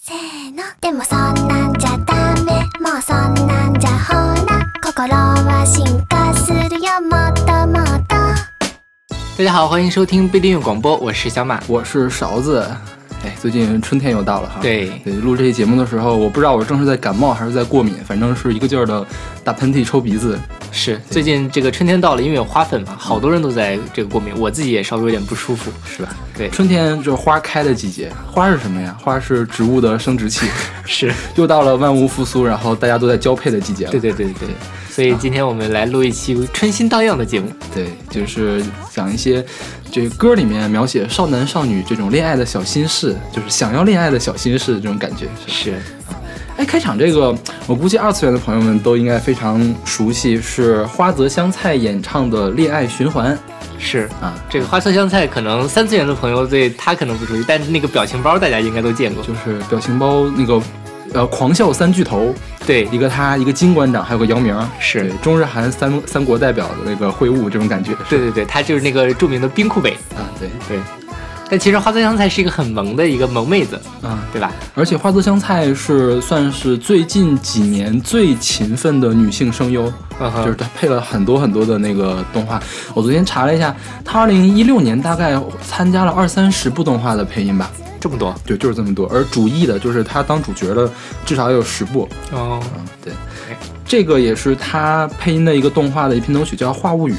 せーのでもそんなんじゃダメもうそんなんじゃほら心は進化するよもっともっと大家好，欢迎收听不一定广播，我是小马。我是勺子。哎，最近春天又到了哈。对对，录这期节目的时候，我不知道我正是在感冒还是在过敏，反正是一个劲儿的打喷嚏、抽鼻子。 是最近这个春天到了，因为有花粉嘛，好多人都在这个过敏，我自己也稍微有点不舒服，是吧？对，春天就是花开的季节，花是什么呀？花是植物的生殖器。是，又到了万物复苏，然后大家都在交配的季节了。对对对对对。所以今天我们来录一期春心荡漾的节目。对，就是讲一些这歌里面描写少男少女这种恋爱的小心事，就是想要恋爱的小心事这种感觉。是，哎，开场这个，我估计二次元的朋友们都应该非常熟悉，是花泽香菜演唱的《恋爱循环》。是啊，这个花泽香菜可能三次元的朋友对他可能不熟悉，但是那个表情包大家应该都见过，就是表情包那个。呃，狂笑三巨头，对，一个他，一个金馆长，还有个姚明，是中日韩三三国代表的那个会晤，这种感觉。对对对，他就是那个著名的冰库北啊，对对。但其实花泽香菜是一个很萌的一个萌妹子，嗯，对吧？而且花泽香菜是算是最近几年最勤奋的女性声优，就是她配了很多很多的那个动画。我昨天查了一下，她二零一六年大概参加了二三十部动画的配音吧。这么多，对，就是这么多。而主役的，就是他当主角的，至少有十部。哦，嗯，对，这个也是他配音的一个动画的一片头曲，叫《画物语》。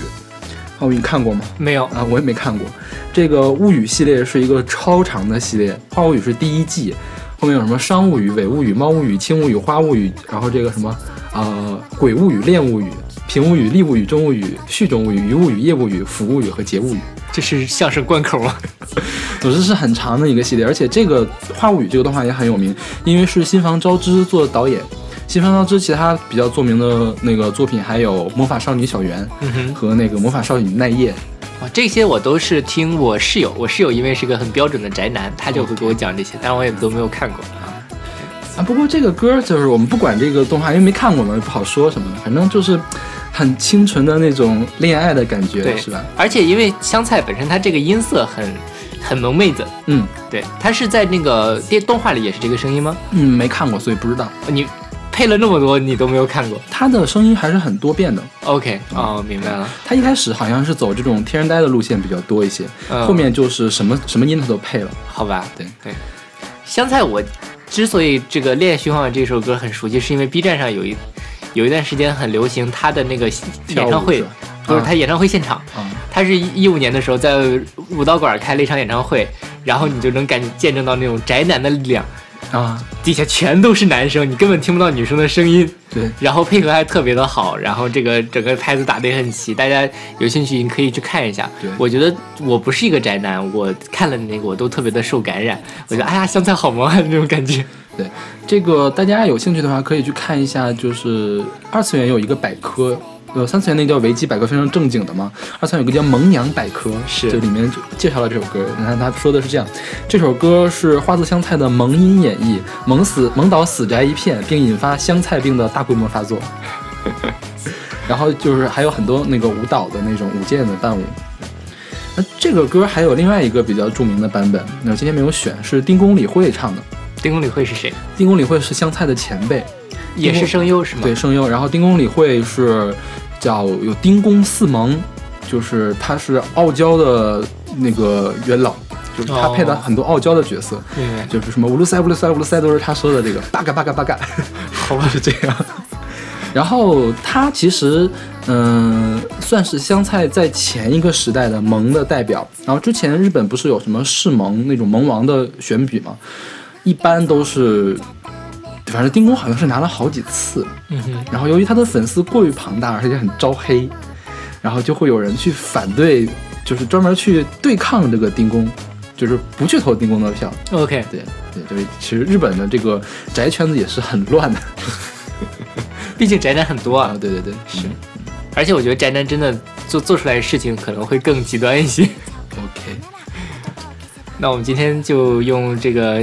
画物语你看过吗？没有啊，我也没看过。这个物语系列是一个超长的系列，《花物语》是第一季，后面有什么商物语、伪物语、猫物语、轻物语、花物语，然后这个什么呃鬼物语、恋物语、平物语、利物语、中物语、序中物语、鱼物语、夜物语、腐物语和节物语。这是相声关口啊？总之是很长的一个系列，而且这个《花物语》这个动画也很有名，因为是新房昭之做导演。新房昭之其他比较著名的那个作品还有《魔法少女小圆》和那个《魔法少女奈叶》。哇，这些我都是听我室友，我室友因为是个很标准的宅男，他就会给我讲这些，但我也都没有看过啊。啊，不过这个歌就是我们不管这个动画，因为没看过嘛，也不好说什么的，反正就是。很清纯的那种恋爱的感觉，对，是吧？而且因为香菜本身它这个音色很很萌妹子，嗯，对，它是在那个电动画里也是这个声音吗？嗯，没看过，所以不知道。你配了那么多，你都没有看过？他的声音还是很多变的。OK，哦，明白了。他一开始好像是走这种天然呆的路线比较多一些，后面就是什么什么音他都配了。好吧，对对。香菜，我之所以这个《恋爱循环》这首歌很熟悉，是因为 B 站上有一。有一段时间很流行他的那个演唱会，不是他演唱会现场，他是一五年的时候在武道馆开了一场演唱会，然后你就能感见证到那种宅男的力量啊，底下全都是男生，你根本听不到女生的声音，对，然后配合还特别的好，然后这个整个拍子打得也很齐，大家有兴趣你可以去看一下。对，我觉得我不是一个宅男，我看了那个我都特别的受感染，我觉得哎呀香菜好萌啊那种感觉。对，这个大家有兴趣的话，可以去看一下，就是二次元有一个百科，呃，三次元那叫维基百科，非常正经的嘛。二次元有个叫萌娘百科，是，就里面就介绍了这首歌。你看他说的是这样，这首歌是花泽香菜的萌音演绎，萌死萌倒死宅一片，并引发香菜病的大规模发作。然后就是还有很多那个舞蹈的那种舞剑的伴舞。那这个歌还有另外一个比较著名的版本，那今天没有选，是丁公理惠唱的。丁公理惠是谁？丁公理惠是香菜的前辈，也是声优是吗？对，声优。然后丁公理惠是叫有丁公四萌，就是他是傲娇的那个元老，就是他配的很多傲娇的角色，就是什么乌鲁塞乌鲁塞乌鲁塞都是他说的这个八嘎八嘎八嘎，好吧，是这样。然后他其实嗯算是香菜在前一个时代的萌的代表。然后之前日本不是有什么世萌那种萌王的选举吗？一般都是，反正丁工好像是拿了好几次，嗯哼。然后由于他的粉丝过于庞大，而且很招黑，然后就会有人去反对，就是专门去对抗这个丁工，就是不去投丁工的票。OK，对对，就是其实日本的这个宅圈子也是很乱的，毕竟宅男很多啊。对对对，是。而且我觉得宅男真的做做出来的事情可能会更极端一些。OK，那我们今天就用这个。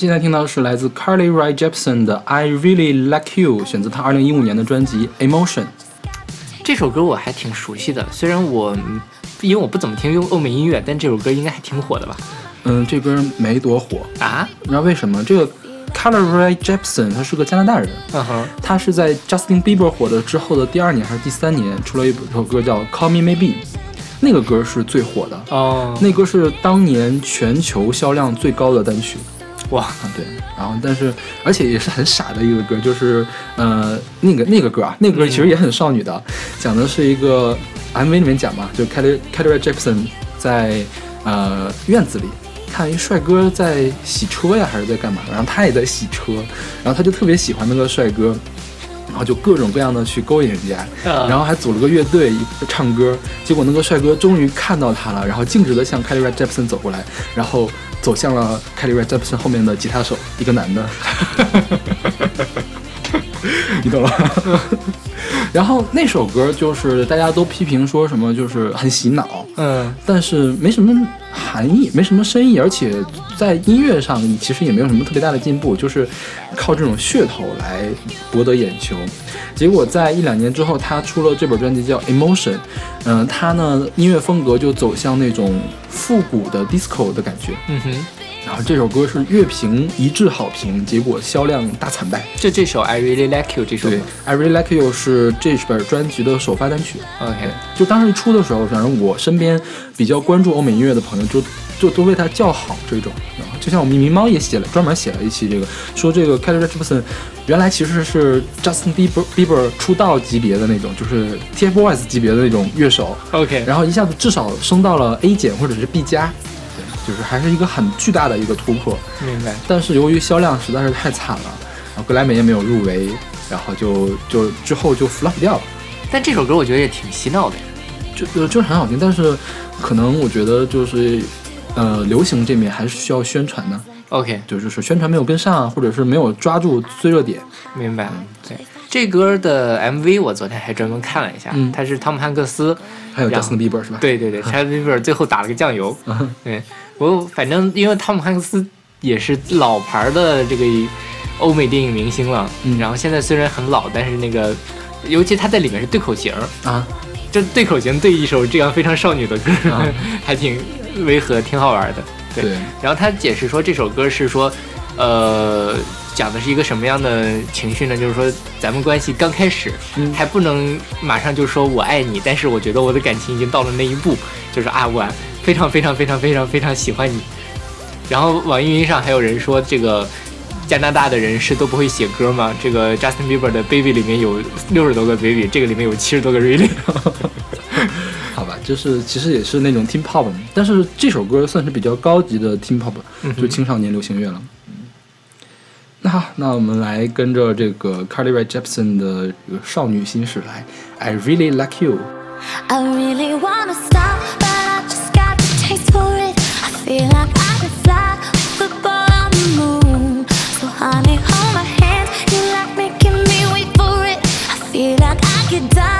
现在听到的是来自 Carly Rae Jepsen 的《I Really Like You》，选择她2015年的专辑《Emotion》。这首歌我还挺熟悉的，虽然我因为我不怎么听欧美音乐，但这首歌应该还挺火的吧？嗯，这歌没多火，啊？你知道为什么？这个 Carly Rae Jepsen 他是个加拿大人，嗯哼，他是在 Justin Bieber 火了之后的第二年还是第三年，出了一首歌叫《Call Me Maybe》，那个歌是最火的，哦，那歌是当年全球销量最高的单曲。哇，啊，对，然后但是而且也是很傻的一个歌，就是呃那个那个歌啊，那个歌其实也很少女的，讲的是一个 MV 里面讲嘛，就 Kelly Kelly Jepsen 在呃院子里看一帅哥在洗车呀，还是在干嘛，然后他也在洗车，然后他就特别喜欢那个帅哥。然后就各种各样的去勾引人家，嗯然后还组了个乐队唱歌。结果那个帅哥终于看到他了，然后径直的向 Kelly Red Jepson 走过来，然后走向了 Kelly Red Jepson 后面的吉他手，一个男的。你懂了。然后那首歌就是大家都批评说什么就是很洗脑，嗯，但是没什么含义，没什么深意，而且在音乐上其实也没有什么特别大的进步，就是靠这种噱头来博得眼球。结果在一两年之后，他出了这本专辑叫《Emotion》，嗯、他呢音乐风格就走向那种复古的 disco 的感觉。嗯哼，然后这首歌是乐评一致好评，结果销量大惨败。就这首《I Really Like You》这首歌对，《I Really Like You》是这本专辑的首发单曲。，OK，就当时一出的时候，反正我身边比较关注欧美音乐的朋友就，就都为他叫好这种。然后就像我们迷猫也写了专门写了一期这个，说这个 Kelly Jepsen 原来其实是 Justin Bieber Bieber 出道级别的那种，就是 TFBOYS 级别的那种乐手，OK，然后一下子至少升到了 A 减或者是 B 加，对，就是还是一个很巨大的一个突破。明白。但是由于销量实在是太惨了，然后格莱美也没有入围，然后就就之后就 flop 掉了。但这首歌我觉得也挺洗脑的呀。就呃就是很好听，但是可能我觉得就是呃流行这面还是需要宣传的，OK，就就是宣传没有跟上啊，或者是没有抓住最热点。明白。对，这歌的 MV 我昨天还专门看了一下，嗯它是汤姆汉克斯，还有 Justin Bieber 是吧？，对对对，Justin Bieber 最后打了个酱油。嗯对我反正因为汤姆汉克斯也是老牌的这个欧美电影明星了，嗯。然后现在虽然很老，但是那个尤其他在里面是对口型，啊，就对口型对一首这样非常少女的歌，啊。还挺违和，挺好玩的。对。对，然后他解释说这首歌是说，呃，讲的是一个什么样的情绪呢？就是说咱们关系刚开始，嗯。还不能马上就说我爱你，但是我觉得我的感情已经到了那一步，就是啊，我非常非常非常非常非常喜欢你。然后网易云上还有人说这个。加拿大的人是都不会写歌吗？这个 Justin Bieber 的 Baby 里面有六十多个 Baby，这个里面有七十多个 Really。好吧，就是其实也是那种 Teen Pop，但是这首歌算是比较高级的 Teen Pop，就青少年流行乐了。嗯那好，那我们来跟着这个 Carly Rae Jepsen 的少女心事来，I Really Like You。I really wanna stop, for it. I feel like I could fly the moon. So honey, hold my hand. You like making me wait for it. I feel like I could die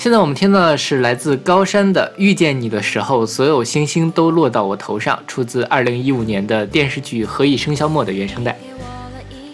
现在我们听到的是来自高山的《遇见你的时候，所有星星都落到我头上》，出自2015年的电视剧《何以笙箫默》的原声带。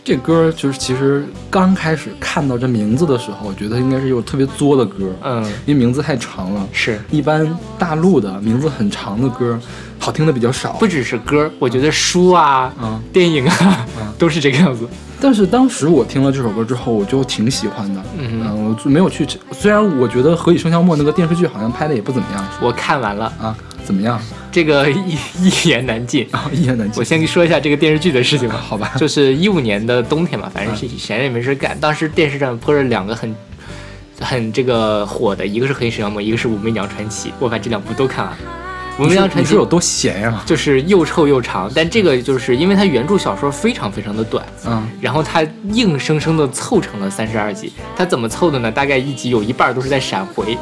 这歌就是其实刚开始看到这名字的时候，我觉得应该是一首特别作的歌，嗯，因为名字太长了。是，一般大陆的名字很长的歌，好听的比较少。不只是歌，我觉得书啊、嗯电影啊，都是这个样子。但是当时我听了这首歌之后，我就挺喜欢的。嗯就没有去，虽然我觉得《何以笙箫默》那个电视剧好像拍的也不怎么样我看完了，啊，怎么样？这个一 一言难尽。啊，一言难尽。我先说一下这个电视剧的事情吧。好吧就是一五年的冬天嘛，反正是闲着也没事干。当时电视上播着两个很很这个火的，一个是《何以笙箫默》，一个是《武媚娘传奇》。我把这两部都看完了。《武你是媚娘传奇有多闲呀？就是又臭又长，但这个就是因为它原著小说非常非常的短，嗯，然后它硬生生的凑成了三十二集。它怎么凑的呢？大概一集有一半都是在闪回，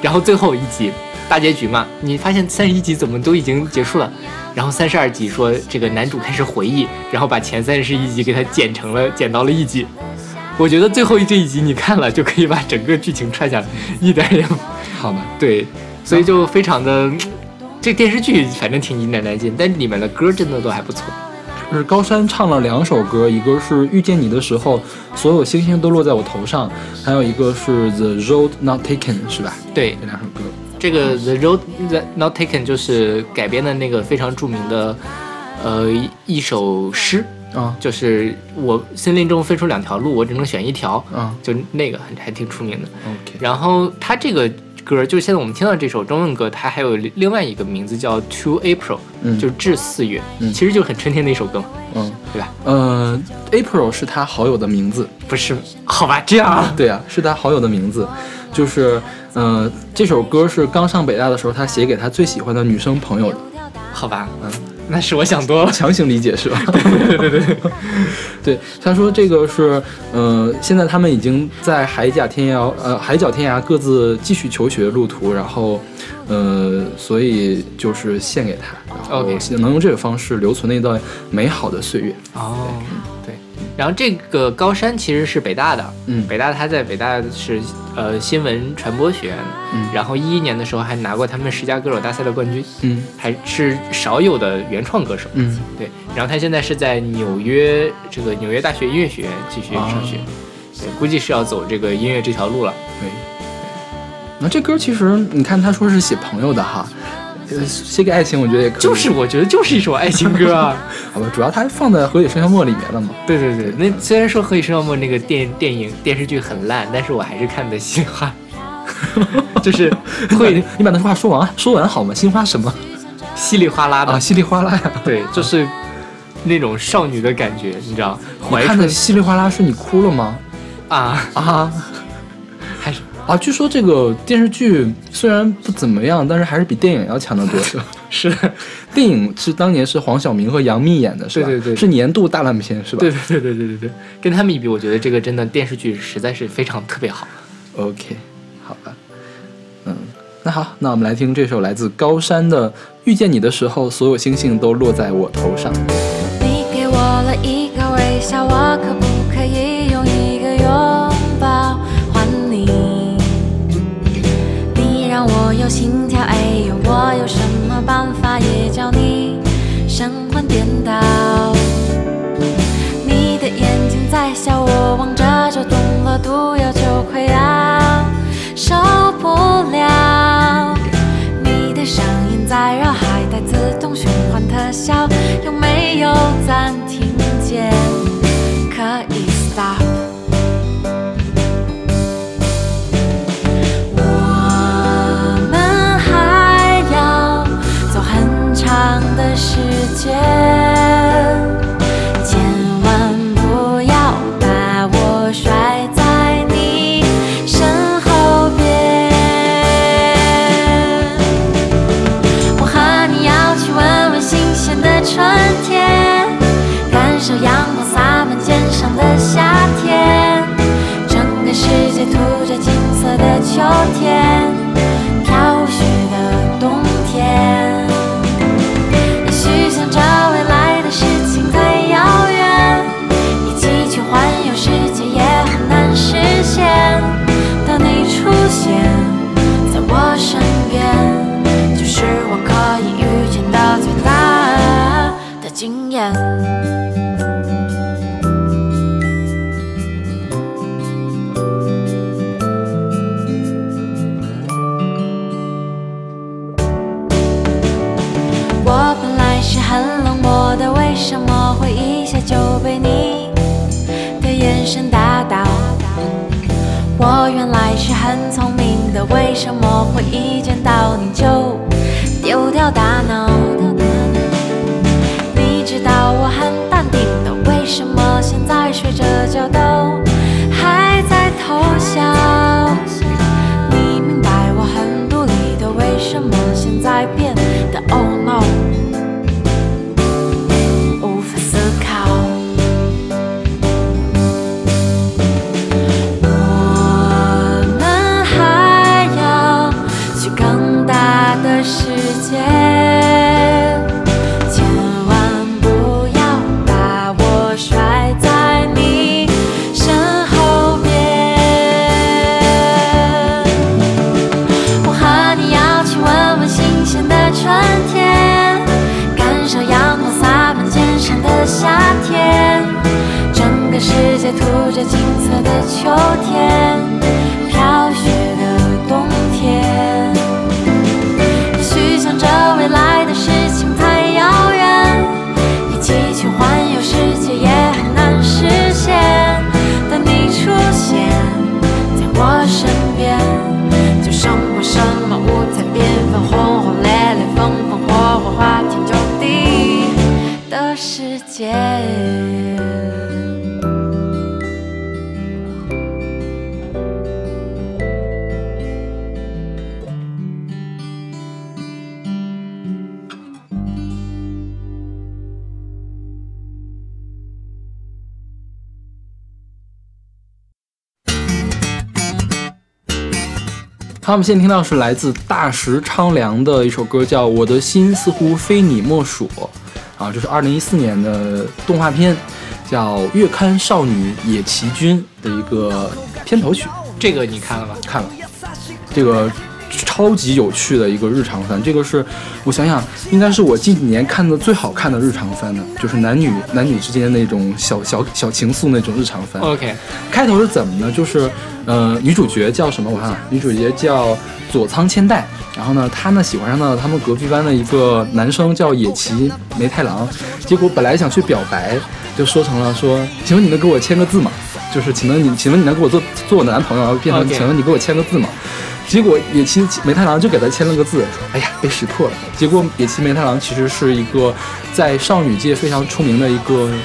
然后最后一集大结局嘛，你发现三十一集怎么都已经结束了，然后三十二集说这个男主开始回忆，然后把前三十一集给它剪成了剪到了一集。我觉得最后这一集你看了就可以把整个剧情串下来，一点也不好吧。对，所以就非常的。这电视剧反正挺一言难尽，但里面的歌真的都还不错。就是高山唱了两首歌，一个是遇见你的时候，所有星星都落在我头上，还有一个是 The Road Not Taken，是吧？对这，两首歌。这个《The Road Not Taken》就是改编的那个非常著名的，呃，一一首诗，啊就是我森林中分出两条路，我只能选一条，嗯就那个还还挺出名的。，OK，然后它这个歌，就是现在我们听到这首中文歌，它还有另外一个名字叫《To April》，嗯。就是至四月，嗯。其实就是很春天的一首歌嘛，嗯。对吧？呃，April 是他好友的名字，不是，好吧，这样。啊，对啊，是他好友的名字，就是呃，这首歌是刚上北大的时候他写给他最喜欢的女生朋友的，好吧，嗯，那是我想多了。强行理解是吧？对对对对，对，他说这个是呃，现在他们已经在海角天涯呃海角天涯各自继续求学路途，然后呃，所以就是献给他，然后能用这个方式留存那段美好的岁月。哦，对。然后这个高山其实是北大的，嗯北大他在北大是呃新闻传播学院的，嗯然后一一年的时候还拿过他们十佳歌手大赛的冠军，嗯还是少有的原创歌手。嗯，对，然后他现在是在纽约这个纽约大学音乐学院继续上学，对，估计是要走这个音乐这条路了。对。那这歌其实你看他说是写朋友的哈，呃，写给爱情我觉得也可以，就是我觉得就是一首爱情歌啊。好吧，主要它放在《何以笙箫默》里面了嘛。对对对，那虽然说《何以笙箫默》那个电电影电视剧很烂，但是我还是看的心花，就是 会你把那句话说完，说完好吗？心花什么稀里哗啦的，啊？稀里哗啦呀！对，就是那种少女的感觉，你知道，怀你看的稀里哗啦是你哭了吗？啊，啊啊！据说这个电视剧虽然不怎么样，但是还是比电影要强得多，是吧？是，电影是当年是黄晓明和杨幂演的，是吧？对对对是年度大烂片，是吧？对对对对对对对，跟他们一比，我觉得这个真的电视剧实在是非常特别好。OK，好吧，嗯，那好，那我们来听这首来自高山的《遇见你的时候，所有星星都落在我头上》。你给我了一个微笑，我什么办法也叫你神魂颠倒，你的眼睛在笑，我望着就中了，毒药就快要受不了，你的声音在绕，还带自动循环特效，有没有暂停？间，还是很聪明的，为什么会一见到你就丢掉大脑？好，我们现在听到是来自大石昌良的一首歌，叫《我的心似乎非你莫属》，啊，这是二零一四年的动画片，叫《月刊少女野崎君》的一个片头曲。这个你看了吗？看了，这个超级有趣的一个日常番，这个是我想想，应该是我近几年看的最好看的日常番了，就是男女男女之间那种小小小情愫那种日常番。OK，开头是怎么呢？就是，呃，女主角叫什么？我看看，女主角叫佐仓千代。然后呢，她呢喜欢上了他们隔壁班的一个男生，叫野崎梅太郎。结果本来想去表白，就说成了说，请问你能给我签个字吗？就是请问你，请问你能给我做做我的男朋友？然后变成请问你给我签个字吗？结果野崎梅太郎就给他签了个字，哎呀，被识破了。结果野崎梅太郎其实是一个在少女界非常出名的一个，嗯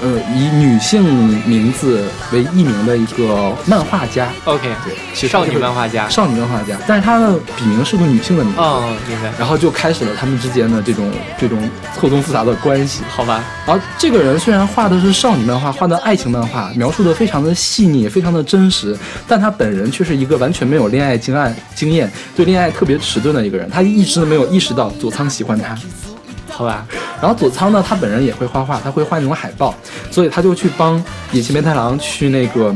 呃，以女性名字为艺名的一个漫画家。OK，对，少女漫画家。少女漫画家，但是她的笔名是个女性的名字。哦，明白。然后就开始了他们之间的这种这种错综复杂的关系。好吧，然后这个人虽然画的是少女漫画，画的爱情漫画，描述的非常的细腻，非常的真实，但他本人却是一个完全没有恋爱经验经验，对恋爱特别迟钝的一个人。他一直都没有意识到佐仓喜欢他。好吧，然后佐仓呢，他本人也会画画，他会画那种海报，所以他就去帮野崎梅太郎去那个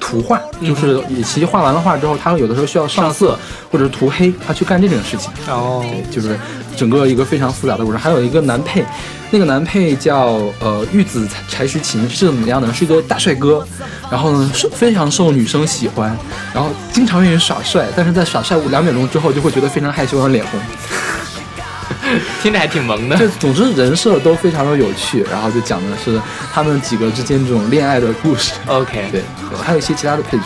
涂图画，就是野崎画完了画之后，他有的时候需要上色或者是涂黑，他去干这种事情。哦，对，就是整个一个非常复杂的故事。还有一个男配，那个男配叫呃玉子柴须琴，是怎么样的？是一个大帅哥，然后呢是非常受女生喜欢，然后经常愿意耍帅，但是在耍帅两秒钟之后就会觉得非常害羞，然后脸红。听着还挺萌的。就总之人设都非常的有趣，然后就讲的是他们几个之间这种恋爱的故事。OK，对，还有一些其他的配角。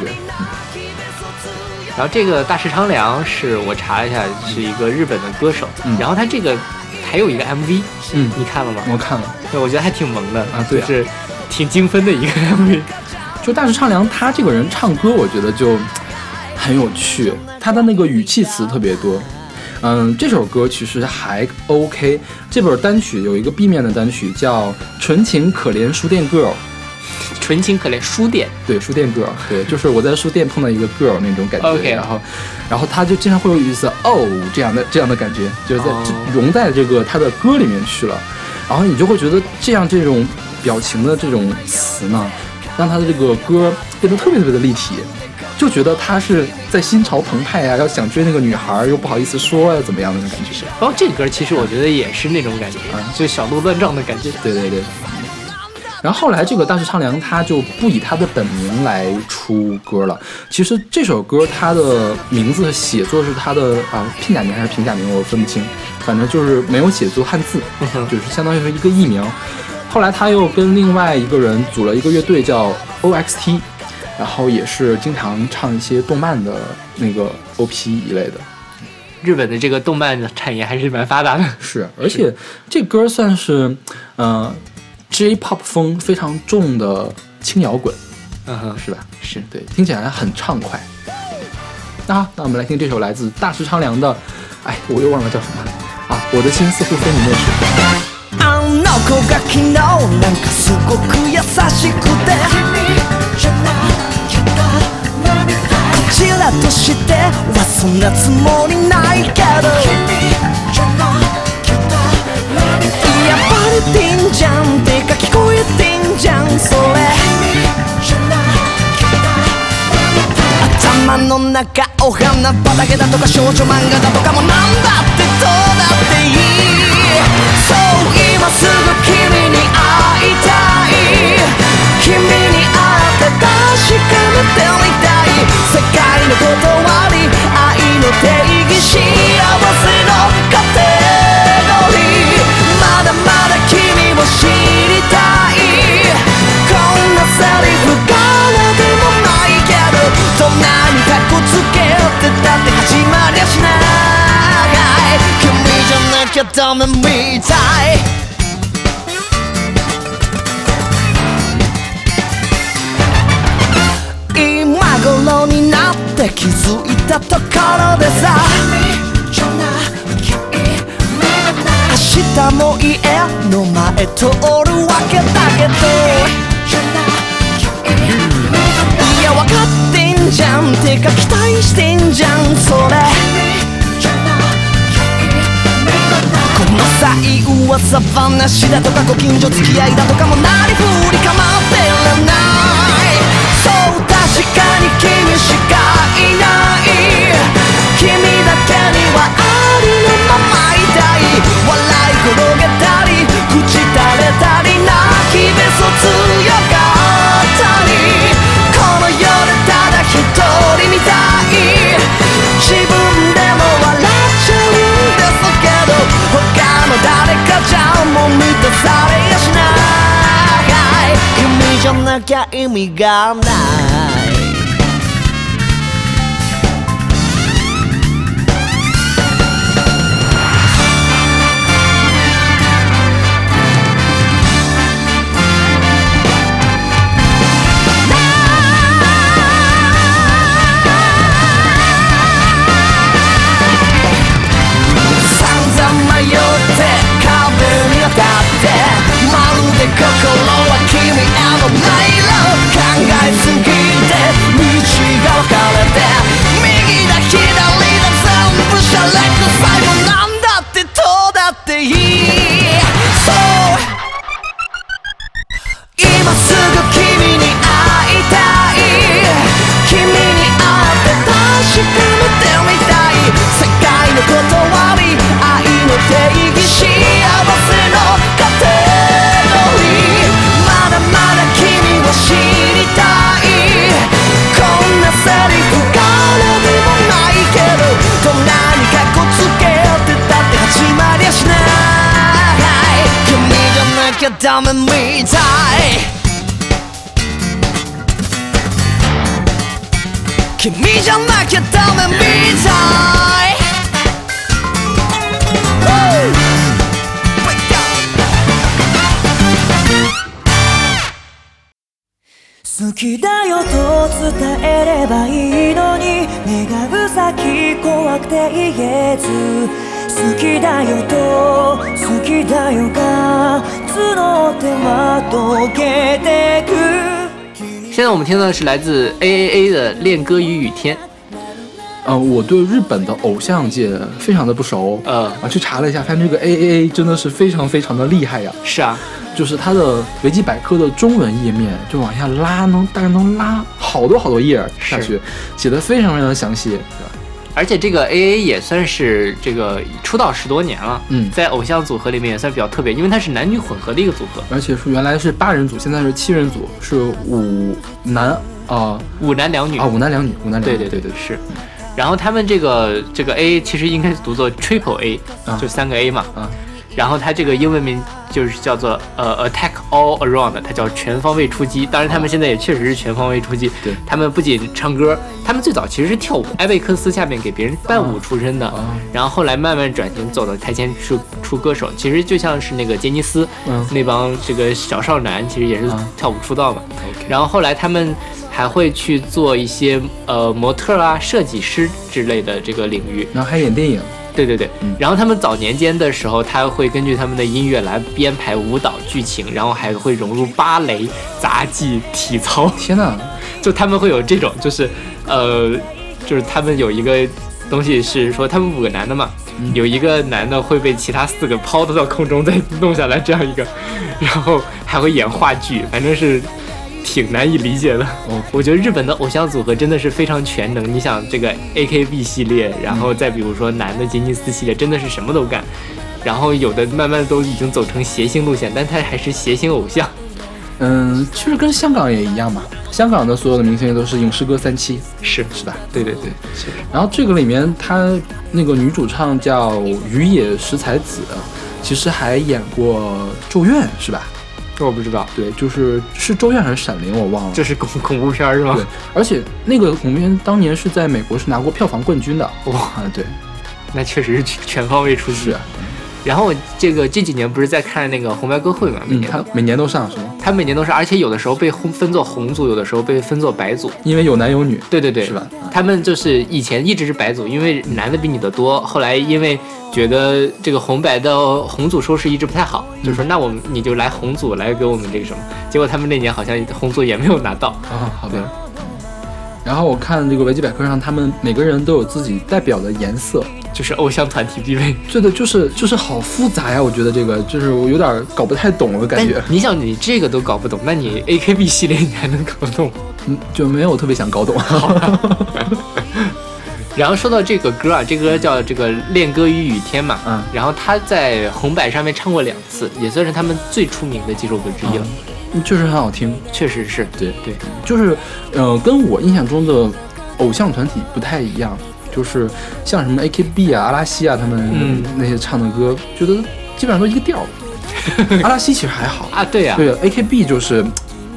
然后这个大石昌良是我查了一下，是一个日本的歌手。嗯。然后他这个还有一个 MV，嗯，你看了吗？我看了。对，我觉得还挺萌的啊，对，是挺精分的一个 MV。就大石昌良他这个人唱歌，我觉得就很有趣，他的那个语气词特别多。嗯，这首歌其实还 OK。这本单曲有一个 B 面的单曲叫《纯情可怜书店 girl》，纯情可怜书店，对，书店 girl，对，就是我在书店碰到一个 girl 那种感觉。OK，然后，然后他就经常会有一次哦这样的这样的感觉，就是在融在这个他的歌里面去了。然后你就会觉得这样这种表情的这种词呢，让他的这个歌变得特别特别的立体。就觉得他是在心潮澎湃呀，要想追那个女孩，又不好意思说呀，怎么样的那种感觉是。包括这歌，其实我觉得也是那种感觉，啊，就小鹿乱撞的感觉。对对对。然后后来这个大石昌良他就不以他的本名来出歌了。其实这首歌他的名字写作是他的啊片假名还是平假名，我分不清。反正就是没有写作汉字，就是相当于是一个艺名。后来他又跟另外一个人组了一个乐队叫 OXT。然后也是经常唱一些动漫的那个 OP 一类的，日本的这个动漫产业还是蛮发达的。是，而且这歌算是，呃，J-pop 风非常重的轻摇滚，嗯哼，是吧？是对，听起来很畅快。那好，那我们来听这首来自大石昌良的，哎，我又忘了叫什么了啊！我的心似乎非你莫属。ちらとしてはそんなつもりないけど。やっぱりてんじゃんてか聞こえてんじゃんそれ。頭の中お花畑だとか少女漫画だとかもなんだってどうだっていい。そう今すぐ君に会いたい。君確かめてみたい。世界の断り愛の定義幸せのカテゴリーまだまだ君を知りたい。こんなセリフからでもない。けどどんなにカッコつけてたって始まりゃしない。君じゃなきゃダメみたい。気づいたところでさ。明日も家の前通るわけだけど。いや分かってんじゃん。てか期待してんじゃんそれ。この際噂話だとかご近所付き合いだとかもなりふり構ってらな。誰かじゃもう満たされ君じゃなきゃ意味がない。すぐ君に会いたい君に会って確かめてみたい世界の断り愛の定義幸せのカテゴリーまだまだ君を知りたいこんなセリフ誰にもないけどこんなにカっコつけようってだって始まりゃしない君じゃなきゃダメみたい。Woo! Break down 好きだよと伝えればいいのに。願う先怖くて言えず。好きだよと好きだよが募っては溶けてく。现在我们听到的是来自 A A A 的《恋歌与雨天》。呃，我对日本的偶像界非常的不熟，呃啊，去查了一下，发现这个 A A A 真的是非常非常的厉害呀。是啊，就是它的维基百科的中文页面，就往下拉，能大概能拉好多好多页下去，写的非常非常的详细，对吧？而且这个 A A 也算是这个出道十多年了，嗯。在偶像组合里面也算比较特别，因为它是男女混合的一个组合，而且是原来是八人组，现在是七人组，是五男啊。五男两女。啊五男两女，五男两女，对对对对，是。然后他们这个这个 A 其实应该是读作 Triple A，、啊。就三个 A 嘛。啊然后他这个英文名就是叫做呃 Attack All Around，他叫全方位出击。当然他们现在也确实是全方位出击。对他们不仅唱歌，他们最早其实是跳舞，艾贝克斯下面给别人伴舞出身的。啊然后后来慢慢转型走到台前出出歌手，其实就像是那个杰尼斯、嗯那帮这个小少男，其实也是啊跳舞出道嘛。然后后来他们还会去做一些呃模特啊、设计师之类的这个领域。然后还演电影，对对对，嗯。然后他们早年间的时候，他会根据他们的音乐来编排舞蹈剧情，然后还会融入芭蕾、杂技、体操，天呐，就他们会有这种，就是呃，就是他们有一个东西是说，他们五个男的嘛，嗯。有一个男的会被其他四个抛到空中再弄下来这样一个，然后还会演话剧，反正是挺难以理解的。哦我觉得日本的偶像组合真的是非常全能。你想这个 AKB 系列，然后再比如说男的杰尼斯系列，真的是什么都干。然后有的慢慢都已经走成谐星路线，但他还是谐星偶像。嗯，其实跟香港也一样嘛，香港的所有的明星都是影视歌三栖，是是吧？对对对，是然后这个里面，她那个女主唱叫雨野石彩子，其实还演过《咒怨》，是吧？这我不知道，对，就是是《咒怨》还是《闪灵》，我忘了。这是恐恐怖片是吗对？，而且那个恐怖片当年是在美国是拿过票房冠军的。哇，啊，对，那确实是全方位出击啊。，然后我这个这几年不是在看那个红白歌会嘛，每嗯，年他每年都上是吗？他每年都上，而且有的时候被分分作红组，有的时候被分作白组。因为有男有女。对对对，是吧？他们就是以前一直是白组，因为男的比女的多。后来因为觉得这个红白的红组收视一直不太好，就说那我们你就来红组来给我们这个什么。结果他们那年好像红组也没有拿到。啊，好的。然后我看这个维基百科上，他们每个人都有自己代表的颜色，就是偶像团体必备。对的，就是就是好复杂呀，我觉得这个就是我有点搞不太懂，我感但觉，你想，你这个都搞不懂，那你 AKB 系列你还能搞懂？嗯，就没有特别想搞懂。然后说到这个歌啊，这歌叫这个《恋歌与雨天》嘛，嗯然后他在红白上面唱过两次，也算是他们最出名的几首歌之一了。嗯确实很好听，确实是，对对，就是呃，跟我印象中的偶像团体不太一样，就是像什么 AKB 啊、阿拉西啊，他们嗯那些唱的歌，觉得基本上都一个调儿。阿拉西其实还好，啊，对呀、对，AKB 就是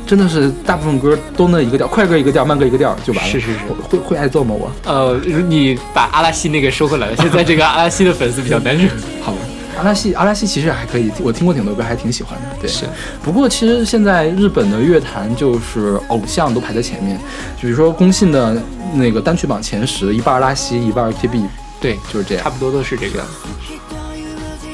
真的是大部分歌都那一个调，快歌一个调，慢歌一个调就完了。是是是会会挨揍吗？我呃，你把阿拉西那个收回来了，现在这个阿拉西的粉丝比较难忍。好吧。阿拉西，阿拉西其实还可以，我听过挺多歌，还挺喜欢的。对，是。不过其实现在日本的乐坛就是偶像都排在前面，就比如说公信的那个单曲榜前十，一半阿拉西，一半 AKB，对，就是这样差。不多都是这个样子。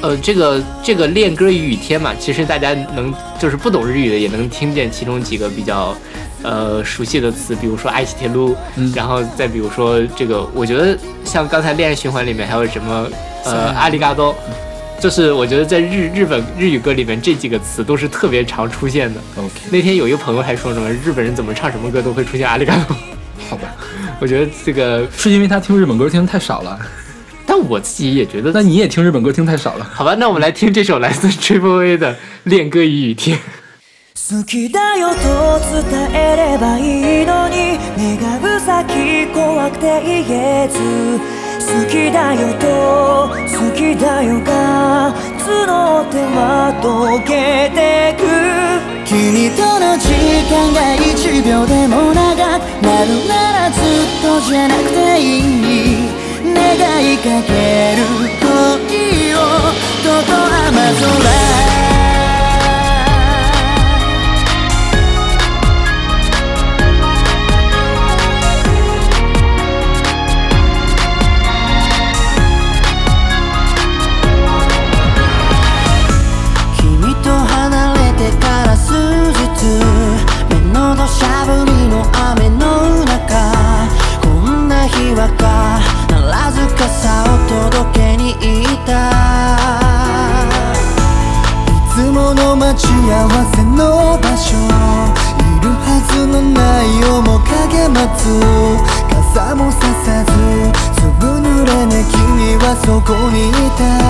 呃，这个这个恋歌与雨天嘛，其实大家能就是不懂日语的也能听见其中几个比较呃熟悉的词，比如说爱喜铁路，嗯然后再比如说这个，我觉得像刚才恋爱循环里面还有什么呃阿里嘎多，就是我觉得在日日本日语歌里面这几个词都是特别常出现的。 OK，那天有一个朋友还说什么日本人怎么唱什么歌都会出现阿里嘎多，好吧，我觉得这个，是因为他听日本歌听得太少了。但我自己也觉得那你也听日本歌听太少了。好吧，那我们来听这首来自 Triple A 的《恋歌与雨天》。好きだよと伝えればいいのに願う先怖くて言えず 好きだよと好きだよが募っては溶けてく。君との時間が1秒でも長くなるならずっとじゃなくていい。願いかける恋をとと甘空そこにいた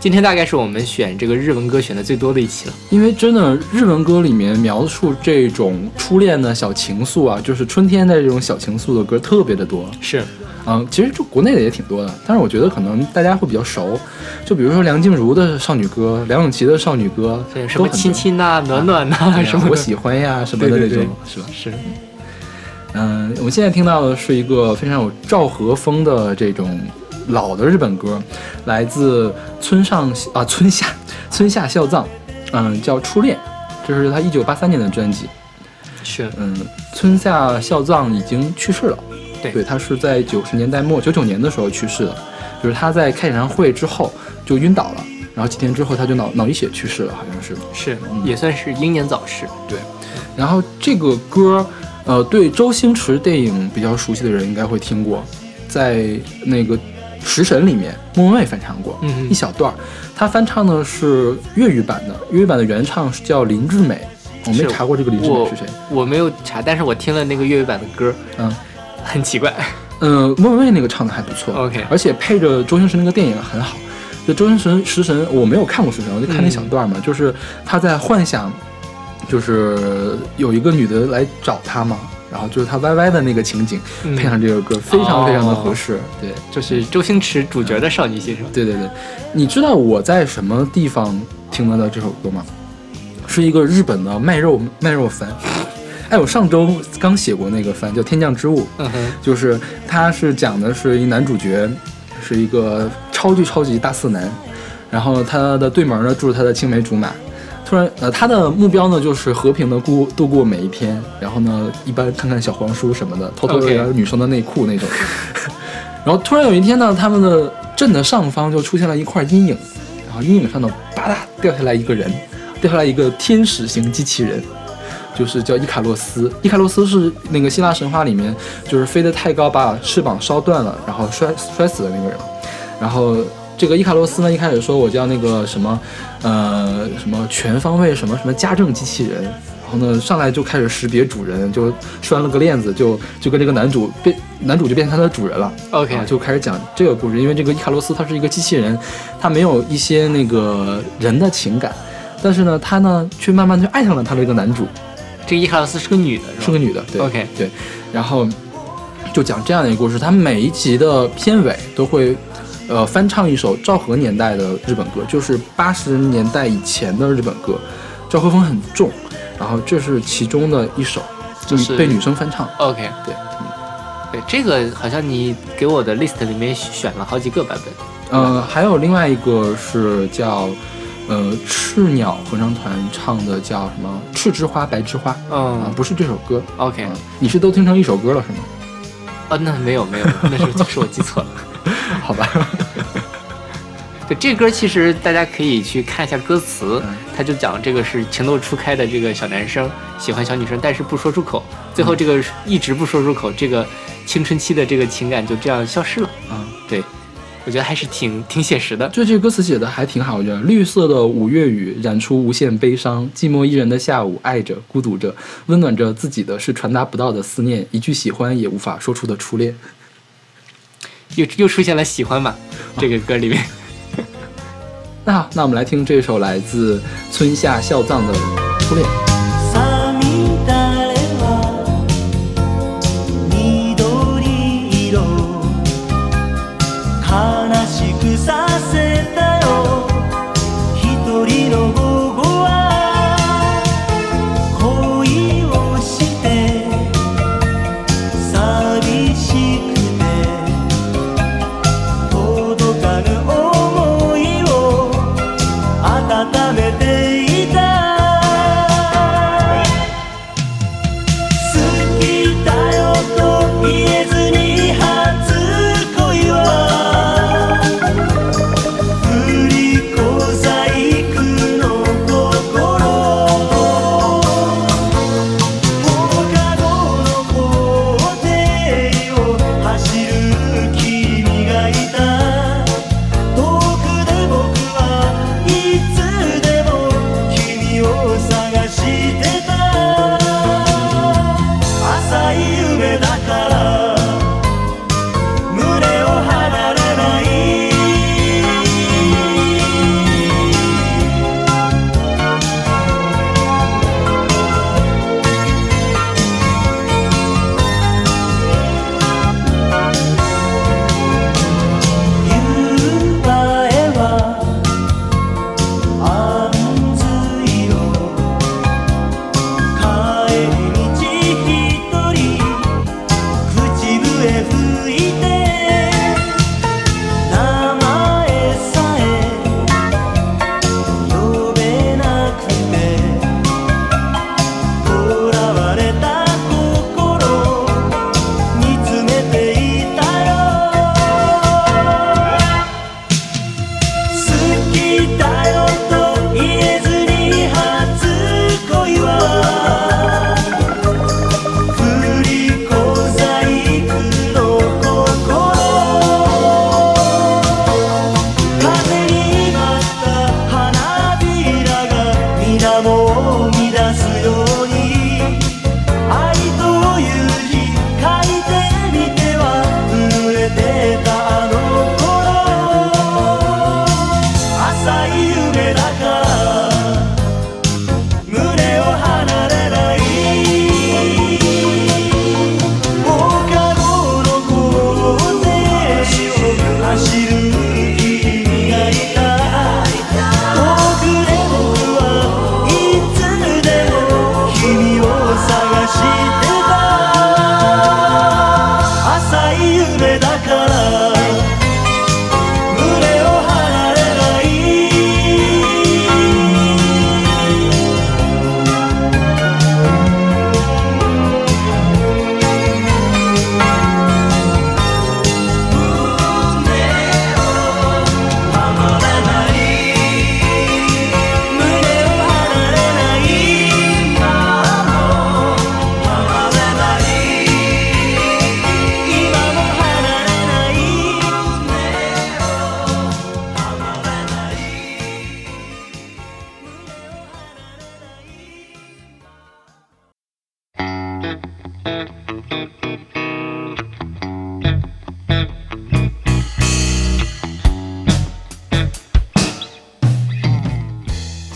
今天大概是我们选这个日文歌选的最多的一期了，因为真的日文歌里面描述这种初恋的小情愫啊，就是春天的这种小情愫的歌特别的多。是，嗯，其实就国内的也挺多的，但是我觉得可能大家会比较熟，就比如说梁静茹的少女歌，梁咏琪的少女歌，什么亲亲呐、暖暖呐，什么我喜欢呀什么的那种，是吧？是。嗯，我们现在听到的是一个非常有昭和风的这种老的日本歌，来自村上啊村下 村下孝藏，嗯，叫《初恋》，这是他一九八三年的专辑。是，嗯，村下孝藏已经去世了。对，对他是在九十年代末九九年的时候去世的，就是他在开演唱会之后就晕倒了，然后几天之后他就脑脑溢血去世了，好像是。是，也算是英年早逝。对，然后这个歌。呃，对周星驰电影比较熟悉的人应该会听过，在那个《食神》里面，莫文蔚翻唱过一小段儿。他翻唱的是粤语版的，粤语版的原唱是叫林志美。我没查过这个林志美是谁，我没有查，但是我听了那个粤语版的歌，嗯，很奇怪。嗯，莫文蔚那个唱的还不错，OK，而且配着周星驰那个电影很好。就周星驰《食神》，我没有看过《食神》，我就看那小段嘛，就是他在幻想。就是有一个女的来找他嘛，然后就是他歪歪的那个情景，配上这首歌，非常非常的合适。对，就是周星驰主角的少女心是吧？对对对，你知道我在什么地方听得到这首歌吗？是一个日本的卖肉卖肉番。哎，我上周刚写过那个番，叫《天降之物》，就是他是讲的是一男主角，是一个超级超级大四男，然后他的对门呢住着他的青梅竹马。突然，呃，他的目标呢就是和平的过度过每一天，然后呢，一般看看小黄书什么的，偷偷聊女生的内裤那种。然后突然有一天呢，他们的镇的上方就出现了一块阴影，然后阴影上呢，吧嗒掉下来一个人，掉下来一个天使型机器人，就是叫伊卡洛斯。伊卡洛斯是那个希腊神话里面，就是飞得太高把翅膀烧断了，然后摔摔死的那个人。然后。这个伊卡洛斯呢，一开始说我叫那个什么，呃，什么全方位什么什么家政机器人，然后呢，上来就开始识别主人，就拴了个链子，就就跟这个男主变，男主就变成他的主人了。OK，就开始讲这个故事，因为这个伊卡洛斯他是一个机器人，他没有一些那个人的情感，但是呢，他呢却慢慢就爱上了他的一个男主。这个伊卡洛斯是个女的，是个女的。对 OK，对，然后就讲这样的一个故事，他每一集的片尾都会。呃，翻唱一首昭和年代的日本歌，就是八十年代以前的日本歌，昭和风很重。然后这是其中的一首，就是被女生翻唱。OK，对，嗯，对，这个好像你给我的 list 里面选了好几个版本。呃，还有另外一个是叫呃赤鸟合唱团唱的，叫什么《赤之花白之花》。嗯，不是这首歌。OK，你是都听成一首歌了是吗？啊，那没有没有，那是就是我记错了。好吧，对这歌其实大家可以去看一下歌词，他就讲这个是情窦初开的这个小男生喜欢小女生，但是不说出口，最后这个一直不说出口，这个青春期的这个情感就这样消失了。嗯，对，我觉得还是挺挺写实的，就这个歌词写的还挺好。我觉得绿色的五月雨染出无限悲伤，寂寞一人的下午，爱着孤独着，温暖着自己的是传达不到的思念，一句喜欢也无法说出的初恋。又又出现了喜欢吧，这个歌里面。那 好，那我们来听这首来自村下孝藏的初恋。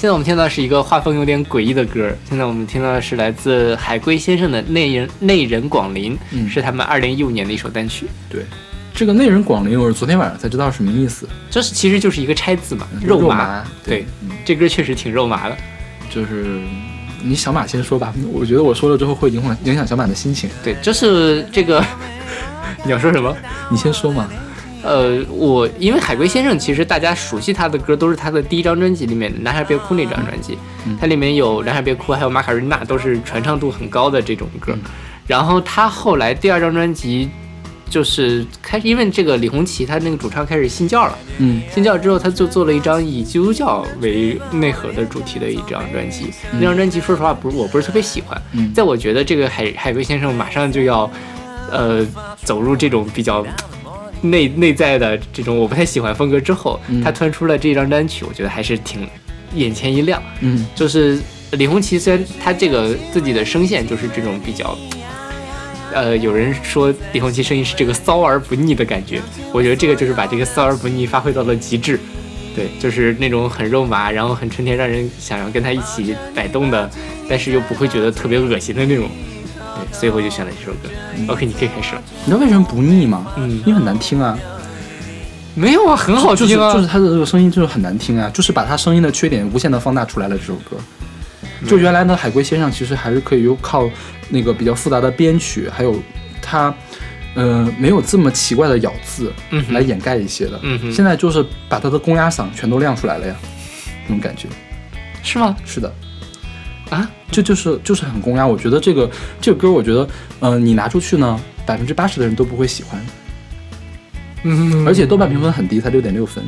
现在我们听到是一个画风有点诡异的歌。现在我们听到的是来自海龟先生的《内人内人广林》，嗯是他们二零一五年的一首单曲。对，这个内人广林，我是昨天晚上才知道什么意思，这是其实就是一个拆字嘛，肉麻。麻对，嗯这歌确实挺肉麻的。就是你小马先说吧，我觉得我说了之后会影响影响小马的心情，对，就是这个。你要说什么？你先说嘛。呃，我因为海龟先生，其实大家熟悉他的歌都是他的第一张专辑里面的《男孩别哭》那张专辑，嗯。它里面有《男孩别哭》，还有《马卡瑞娜》，都是传唱度很高的这种歌。嗯。然后他后来第二张专辑就是开始，因为这个李红旗他那个主唱开始信教了，嗯。信教之后他就做了一张以基督教为内核的主题的一张专辑。那张专辑说实话不是我不是特别喜欢，嗯。在我觉得这个海海龟先生马上就要呃走入这种比较。内内在的这种我不太喜欢风格之后，嗯他突然出了这张单曲，我觉得还是挺眼前一亮。嗯就是李红旗虽然他这个自己的声线就是这种比较，呃，有人说李红旗声音是这个骚而不腻的感觉，我觉得这个就是把这个骚而不腻发挥到了极致。对，就是那种很肉麻，然后很春天，让人想要跟他一起摆动的，但是又不会觉得特别恶心的那种。对，所以我就选了这首歌。OK，你可以开始了。你知道为什么不腻吗？嗯因为很难听啊。没有啊，很好听啊。就是他的这个声音就是很难听啊，就是把他声音的缺点无限的放大出来了。这首歌，就原来呢海龟先生其实还是可以有靠那个比较复杂的编曲，还有他呃没有这么奇怪的咬字嗯来掩盖一些的。嗯哼现在就是把他的公鸭嗓全都亮出来了呀，那种感觉。是吗？是的，啊，这就是就是很公鸭。我觉得这个这个歌，我觉得呃你拿出去呢，百分之八十的人都不会喜欢，嗯，而且豆瓣评分很低，才六点六分。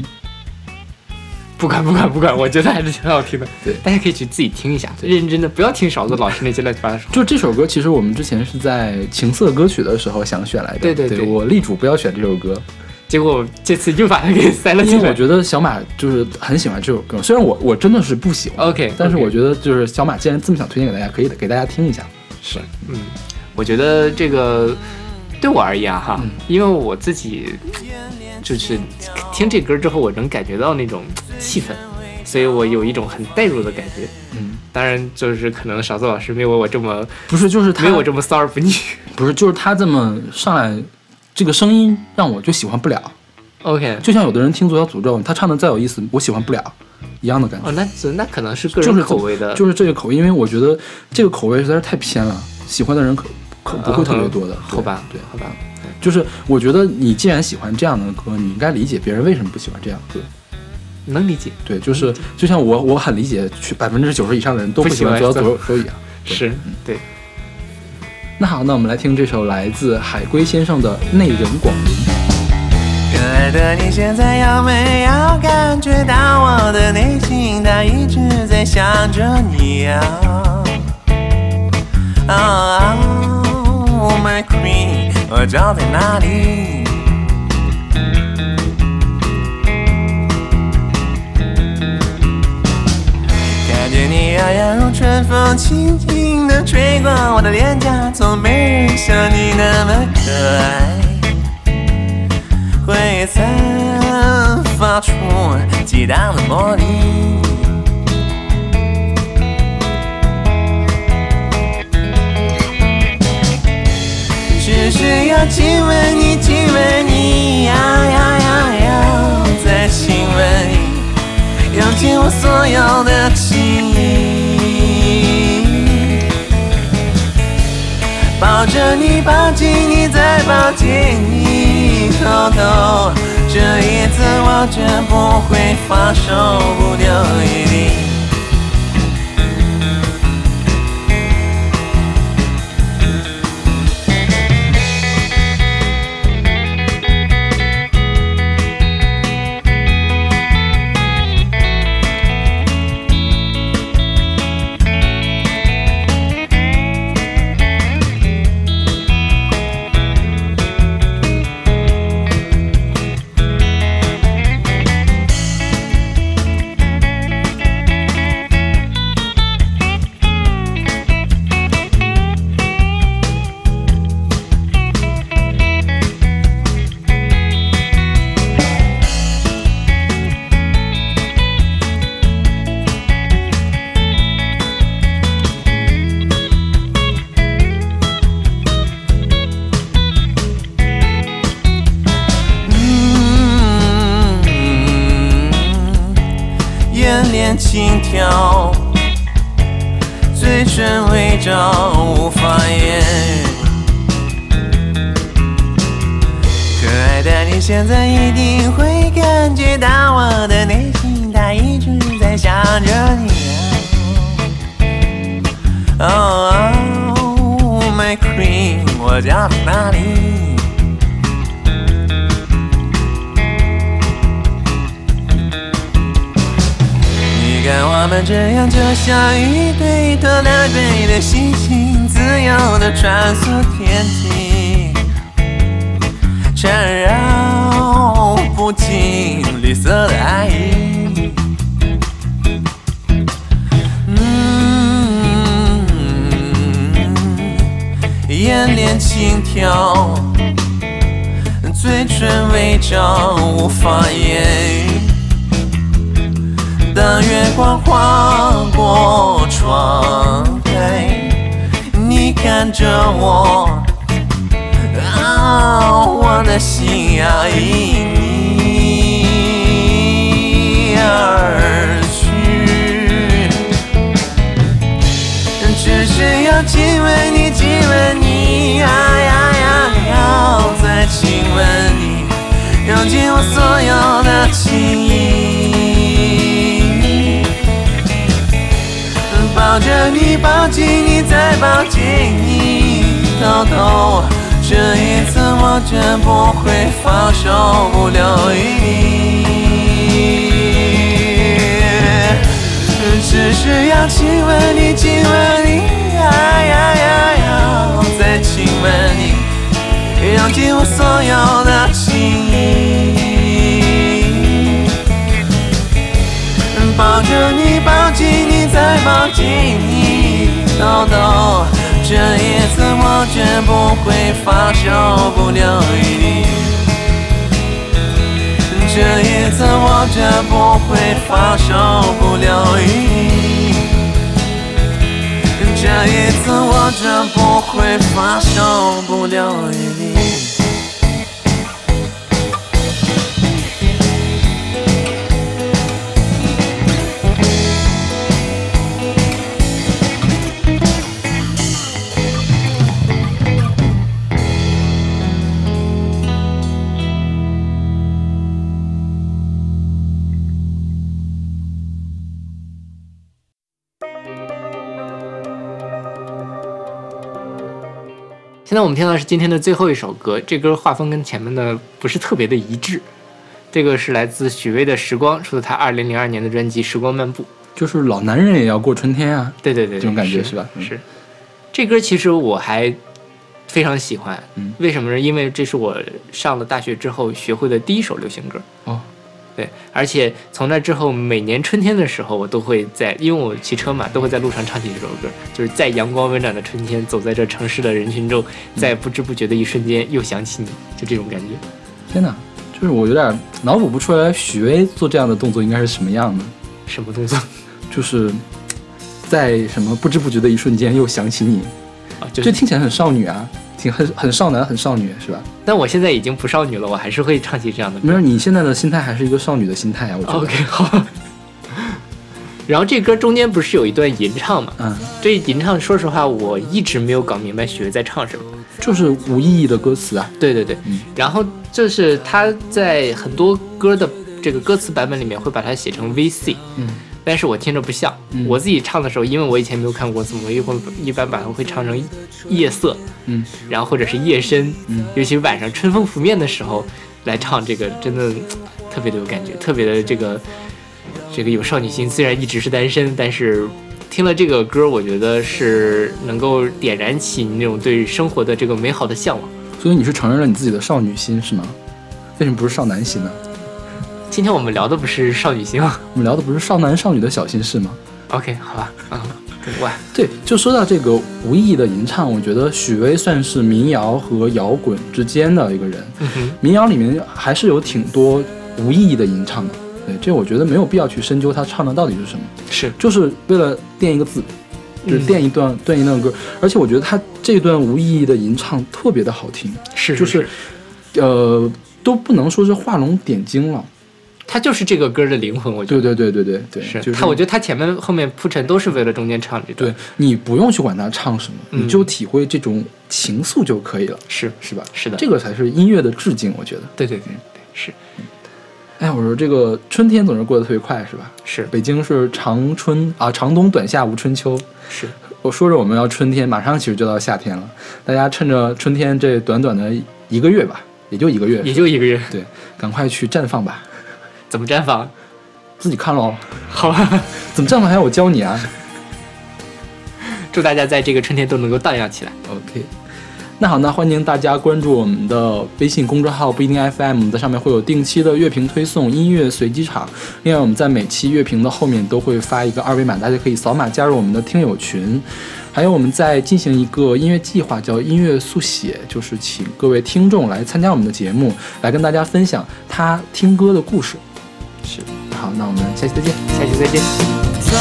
不管不管不管，我觉得还是挺好听的。对大家可以去自己听一下，认真的，不要听勺子老师那些乱七八糟说。就这首歌，其实我们之前是在情色歌曲的时候想选来的。对对对我力主不要选这首歌，结果这次又把它给塞了进来。因为我觉得小马就是很喜欢这首歌，虽然我我真的是不喜欢 OK，但是我觉得就是小马既然这么想推荐给大家，可以给大家听一下。是，嗯，我觉得这个对我而言哈，嗯因为我自己就是听这歌之后，我能感觉到那种气氛，所以我有一种很代入的感觉。嗯，当然，就是可能勺子老师没有我这么不是，就是他没有我这么骚而不腻。不是，就是他这么上来，这个声音让我就喜欢不了。OK，就像有的人听《左小诅咒》，他唱的再有意思，我喜欢不了，一样的感觉。哦，那那可能是个人就是口味的，就是这个口味，因为我觉得这个口味实在是太偏了，喜欢的人可可不会特别多的。嗯好吧，对，好吧，就是我觉得你既然喜欢这样的歌，你应该理解别人为什么不喜欢这样的歌。能理解，对，就是就像我我很理解，去百分之九十以上的人都不喜欢左小诅咒一样。是对。那好，那我们来听这首来自海龟先生的《内人广陵》。可爱的你现在有没有感觉到我的内心，它一直在想着你呀、啊、oh, my queen，我找在哪里？呀呀如春风，轻轻地吹过我的脸颊，从没人像你那么可爱。会散发出激荡的魔力。只是要亲吻你，亲吻你，呀呀呀呀，再亲吻你，用尽我所有的情抱着你，抱紧你，再抱紧你，偷偷，这一次我绝不会放手，不丢一滴。张无法言。可爱的你现在一定会感觉到我的内心，它一直在想着你。Oh, my queen，我叫我们这样，就像一对拖拉队的星星，自由的穿梭天际，缠绕不尽绿色的爱意。嗯，眼帘轻跳，嘴唇微张，无法言语。当月光划过窗台，你看着我，啊，我的心要因你而去。只是要亲吻你，亲吻你，啊，再亲吻你，用尽我所有的情意。抱着你，抱紧你，再抱紧你，偷偷，这一次我绝不会放手，不留余地。只是要亲吻你，亲吻你，呀呀呀，要再亲吻你，用尽我所有的情意。抱着你，抱紧你，再抱紧你，豆豆，这一次我绝不会放手，不留余地。这一次我绝不会放手，不留余地。这一次我绝不会放手，不留余地。现在我们听到的是今天的最后一首歌，这歌画风跟前面的不是特别的一致。这个是来自许巍的《时光》，出自他二零零二年的专辑《时光漫步》。就是老男人也要过春天啊！对对对，这种感觉是吧？是。这歌其实我还非常喜欢，嗯，为什么呢？因为这是我上了大学之后学会的第一首流行歌。哦。对，而且从那之后，每年春天的时候，我都会在，因为我骑车嘛，都会在路上唱起这首歌。就是在阳光温暖的春天，走在这城市的人群中，在不知不觉的一瞬间，又想起你，就这种感觉。天哪，就是我有点脑补不出来，许巍做这样的动作应该是什么样的？什么动作？就是在什么不知不觉的一瞬间，又想起你，啊，就这听起来很少女啊。挺很很少男，很少女，是吧？但我现在已经不少女了，我还是会唱起这样的。没有，你现在的心态还是一个少女的心态啊，我觉得。OK，好。然后这歌中间不是有一段吟唱嘛？嗯。这吟唱，说实话，我一直没有搞明白许巍在唱什么，就是无意义的歌词啊。对对对。嗯。然后就是他在很多歌的这个歌词版本里面会把它写成 VC。嗯。但是我听着不像，我自己唱的时候，因为我以前没有看过字幕，一会一般把它会唱成夜色，嗯，然后或者是夜深，嗯，尤其晚上春风拂面的时候来唱这个，真的特别的有感觉，特别的这个这个有少女心。虽然一直是单身，但是听了这个歌，我觉得是能够点燃起你那种对生活的这个美好的向往。所以你是承认了你自己的少女心是吗？为什么不是少男心呢？今天我们聊的不是少女心吗？我们聊的不是少男少女的小心事吗？OK，好吧，嗯，哇，对，就说到这个无意义的吟唱，我觉得许巍算是民谣和摇滚之间的一个人。嗯哼，民谣里面还是有挺多无意义的吟唱的。对，这我觉得没有必要去深究他唱的到底是什么，是就是为了垫一个字，就是垫一段垫一段歌。而且我觉得他这段无意义的吟唱特别的好听，是，就是，呃，都不能说是画龙点睛了。他就是这个歌的灵魂，我觉得。对对对对对对，是就是他。我觉得他前面后面铺陈都是为了中间唱这段。对你不用去管他唱什么，你就体会这种情愫就可以了。是是吧？是的，这个才是音乐的致敬，我觉得。对对对对，是。哎，我说这个春天总是过得特别快，是吧？是。北京是长春啊，长冬短夏无春秋。是。我说着我们要春天，马上其实就到夏天了。大家趁着春天这短短的一个月吧，也就一个月，也就一个月，对，赶快去绽放吧。怎么绽放？自己看喽。好吧。怎么绽放还要我教你啊？祝大家在这个春天都能够荡漾起来。OK。那好，那欢迎大家关注我们的微信公众号不一定 FM，在上面会有定期的乐评推送、音乐随机场。另外，我们在每期乐评的后面都会发一个二维码，大家可以扫码加入我们的听友群。还有，我们在进行一个音乐计划，叫音乐速写，就是请各位听众来参加我们的节目，来跟大家分享他听歌的故事。是，好，那我们下期再见，下期再见。在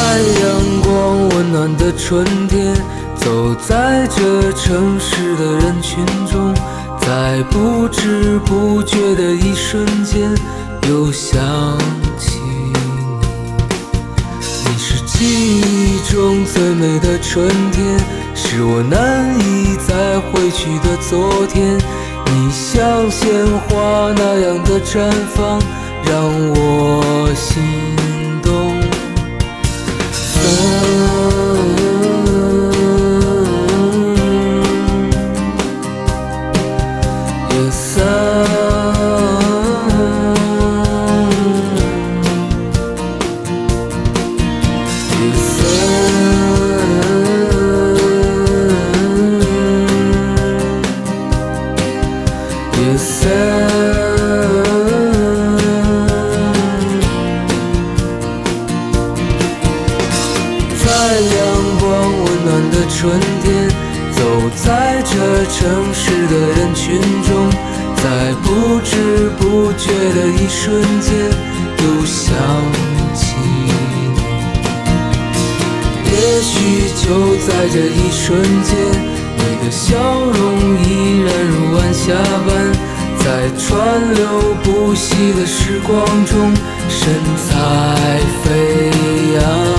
阳光温暖的春天。走在这城市的人群中，在不知不觉的一瞬间，又想起你。你是记忆中最美的春天，是我难以再回去的昨天。你像鲜花那样的绽放，让我心在这一瞬间，你的笑容依然如晚霞般，在川流不息的时光中，神采飞扬。